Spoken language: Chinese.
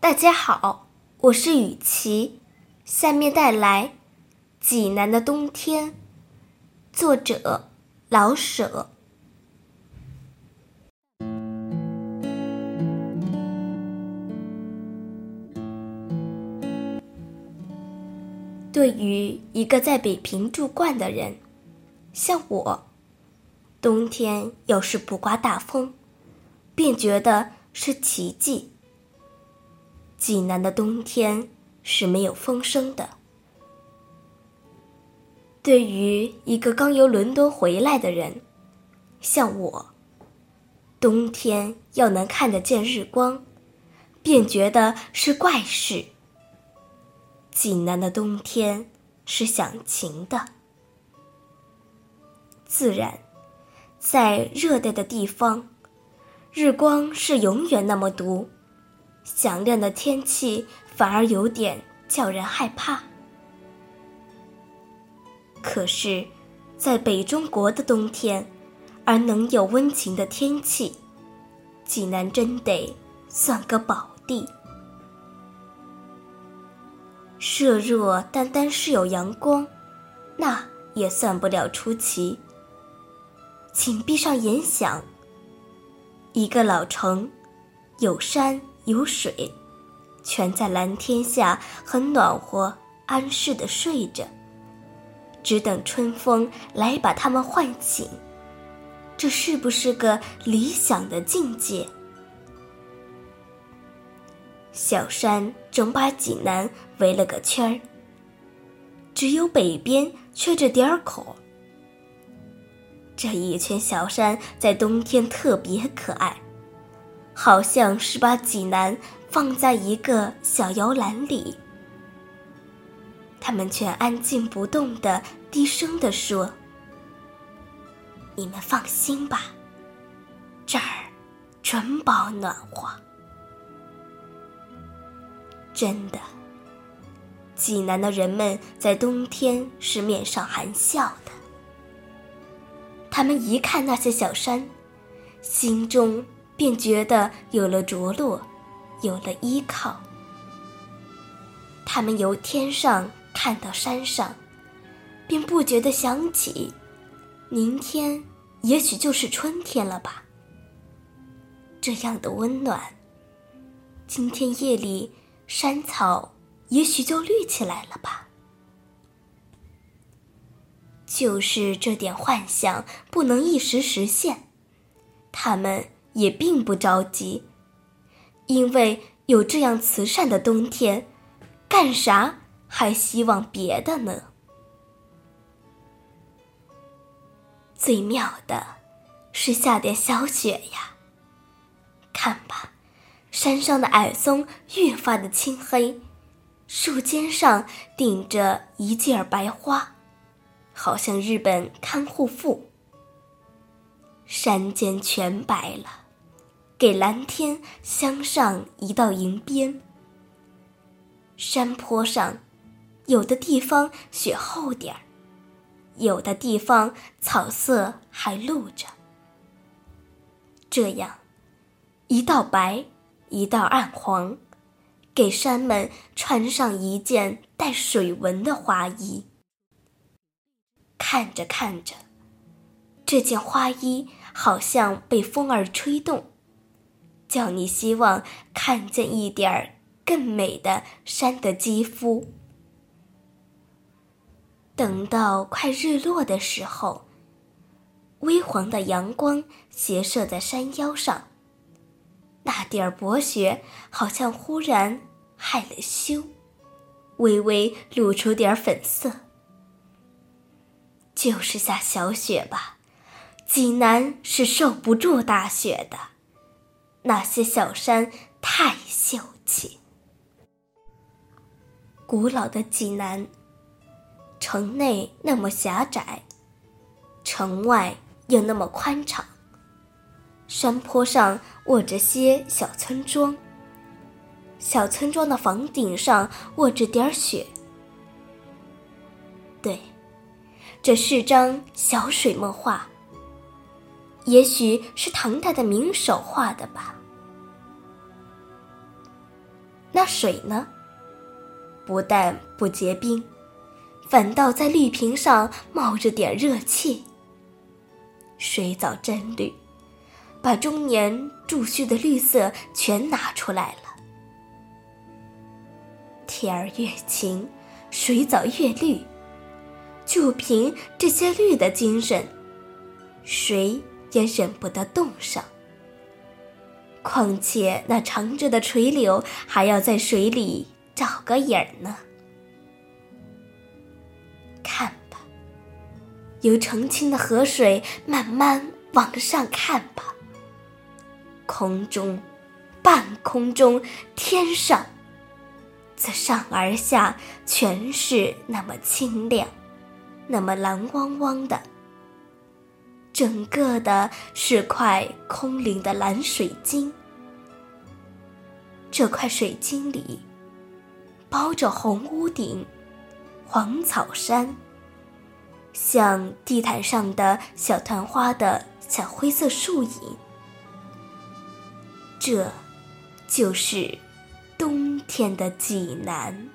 大家好，我是雨琪，下面带来《济南的冬天》，作者老舍。对于一个在北平住惯的人，像我，冬天要是不刮大风，便觉得是奇迹。济南的冬天是没有风声的。对于一个刚由伦敦回来的人，像我，冬天要能看得见日光，便觉得是怪事。济南的冬天是响晴的。自然，在热带的地方，日光是永远那么毒。响亮的天气反而有点叫人害怕。可是，在北中国的冬天，而能有温情的天气，济南真得算个宝地。设若单单是有阳光，那也算不了出奇。请闭上眼想，一个老城，有山。有水，全在蓝天下，很暖和，安适的睡着，只等春风来把它们唤醒。这是不是个理想的境界？小山整把济南围了个圈儿，只有北边缺着点儿口。这一圈小山在冬天特别可爱。好像是把济南放在一个小摇篮里，他们却安静不动的低声地说：“你们放心吧，这儿准保暖和。”真的，济南的人们在冬天是面上含笑的。他们一看那些小山，心中。便觉得有了着落，有了依靠。他们由天上看到山上，便不觉得想起，明天也许就是春天了吧。这样的温暖，今天夜里山草也许就绿起来了吧。就是这点幻想不能一时实现，他们。也并不着急，因为有这样慈善的冬天，干啥还希望别的呢？最妙的是下点小雪呀！看吧，山上的矮松越发的青黑，树尖上顶着一件儿白花，好像日本看护妇。山间全白了。给蓝天镶上一道银边。山坡上，有的地方雪厚点儿，有的地方草色还露着。这样，一道白，一道暗黄，给山们穿上一件带水纹的花衣。看着看着，这件花衣好像被风儿吹动。叫你希望看见一点儿更美的山的肌肤。等到快日落的时候，微黄的阳光斜射在山腰上，那点儿薄雪好像忽然害了羞，微微露出点粉色。就是下小雪吧，济南是受不住大雪的。那些小山太秀气。古老的济南，城内那么狭窄，城外又那么宽敞。山坡上卧着些小村庄，小村庄的房顶上卧着点儿雪。对，这是张小水墨画。也许是唐代的名手画的吧。那水呢？不但不结冰，反倒在绿瓶上冒着点热气。水藻真绿，把中年贮蓄的绿色全拿出来了。天儿越晴，水藻越绿，就凭这些绿的精神，谁也忍不得冻上。况且那长着的垂柳还要在水里找个影儿呢。看吧，由澄清的河水慢慢往上看吧。空中，半空中，天上，自上而下全是那么清亮，那么蓝汪汪的。整个的是块空灵的蓝水晶，这块水晶里包着红屋顶、黄草山，像地毯上的小团花的小灰色树影。这，就是冬天的济南。